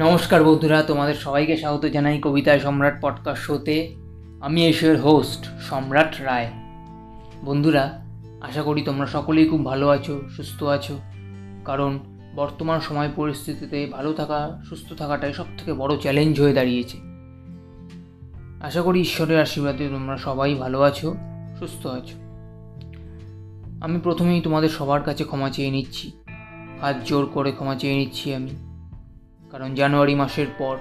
নমস্কার বন্ধুরা, তোমাদের সবাইকে স্বাগত জানাই কবিতায় সম্রাট পডকাস্ট শোতে আমি এসের হোস্ট সম্রাট রায়। বন্ধুরা, আশা করি তোমরা সকলেই খুব ভালো আছো, সুস্থ আছো। কারণ বর্তমান সময় পরিস্থিতিতে ভালো থাকা, সুস্থ থাকাটাই সব থেকে বড় চ্যালেঞ্জ হয়ে দাঁড়িয়েছে। আশা করি ঈশ্বরের আশীর্বাদে তোমরা সবাই ভালো আছো, সুস্থ আছো। আমি প্রথমেই তোমাদের সবার কাছে ক্ষমা চেয়ে নিচ্ছি। হাত জোর করে ক্ষমা চেয়ে নিচ্ছি আমি। কারণ জানুয়ারি মাসের পর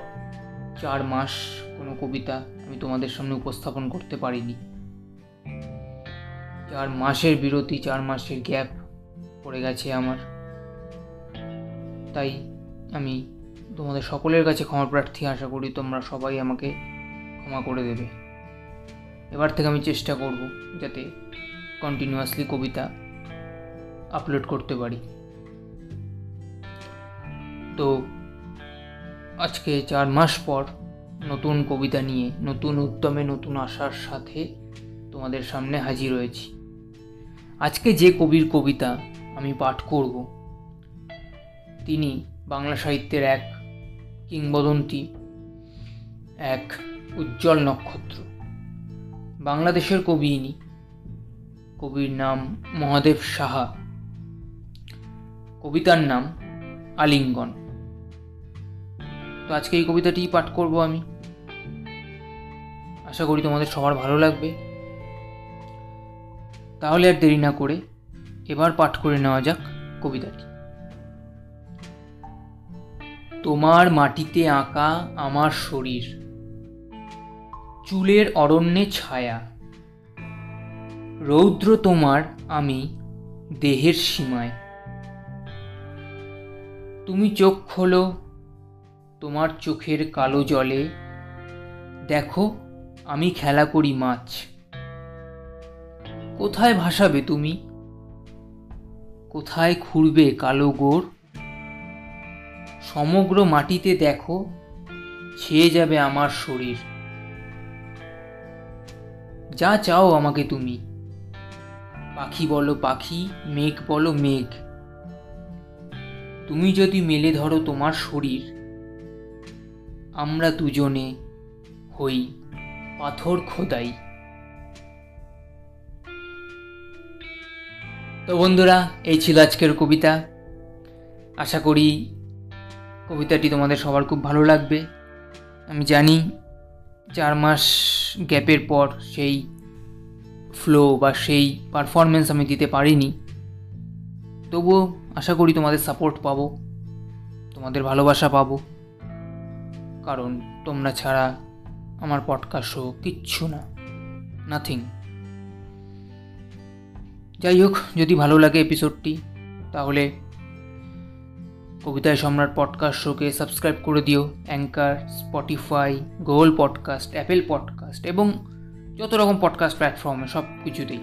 চার মাস কোনো কবিতা আমি তোমাদের সামনে উপস্থাপন করতে পারিনি। চার মাসের বিরতি, চার মাসের গ্যাপ পড়ে গেছে আমার। তাই আমি তোমাদের সকলের কাছে ক্ষমা প্রার্থী, আশা করি তোমরা সবাই আমাকে ক্ষমা করে দেবে। এবার থেকে আমি চেষ্টা করব যাতে কন্টিনিউয়াসলি কবিতা আপলোড করতে পারি। তো আজকে চার মাস পর নতুন কবিতা নিয়ে, নতুন উদ্যমে, নতুন আশার সাথে তোমাদের সামনে হাজির হয়েছি। আজকে যে কবির কবিতা আমি পাঠ করব, তিনি বাংলা সাহিত্যের এক কিংবদন্তি, এক উজ্জ্বল নক্ষত্র। বাংলাদেশের কবি ইনি। কবির নাম মহাদেব সাহা। কবিতার নাম আলিঙ্গন। তো আজকে এই কবিতাটি পাঠ করব আমি। আশা করি তোমাদের সবার ভালো লাগবে। তাহলে আর দেরি না করে এবার পাঠ করে নেওয়া যাক কবিতাটি। তোমার মাটিতে আঁকা আমার শরীর, চুলের অরণ্যে ছায়া, রৌদ্র তোমার আমি দেহের সীমায়। তুমি চোখ খোলো তোমার চোখের কালো জলে। দেখো, আমি খেলা করি মাছ। কোথায় ভাসাবে তুমি? কোথায় খুঁড়বে কালো গোড় সমগ্র মাটিতে দেখো, ছেয়ে যাবে আমার শরীর। যা চাও আমাকে তুমি। পাখি বলো পাখি, মেঘ বলো মেঘ। তুমি যদি মেলে ধরো তোমার শরীর আমরা দুজনে হই পাথর খোদাই। তো বন্ধুরা, এই ছিল আজকের কবিতা। আশা করি কবিতাটি তোমাদের সবার খুব ভালো লাগবে। আমি জানি চার মাস গ্যাপের পর সেই ফ্লো বা সেই পারফরমেন্স আমি দিতে পারিনি। তবুও আশা করি তোমাদের সাপোর্ট পাবো, তোমাদের ভালোবাসা পাবো। কারণ তোমরা ছাড়া আমার পডকাস্টও কিচ্ছু না। নাথিং যাই হোক যদি ভালো লাগে এপিসোডটি তাহলে কবিতায় সম্রাট পডকাস্ট শোকে সাবস্ক্রাইব করে দিও। Anchor Spotify Google podcast Apple podcast এবং যত রকম পডকাস্ট প্ল্যাটফর্মে সব কিছুতেই।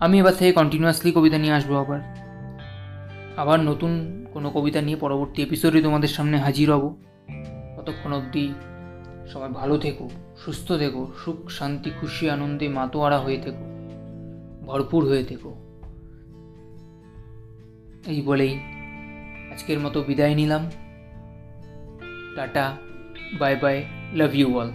আমি এবার থেকে কন্টিনিউয়াসলি কবিতা নিয়ে আসব আবার। আবার নতুন কোনো কবিতা নিয়ে পরবর্তী এপিসোডে তোমাদের সামনে হাজির হব। ততক্ষণ অবধি সবাই ভালো থেকো, সুস্থ থেকো, সুখ, শান্তি, খুশি, আনন্দে মাতোয়ারা হয়ে থেকো, ভরপুর হয়ে থেকো। এই বলেই আজকের মতো বিদায় নিলাম। Tata, bye bye, love you all.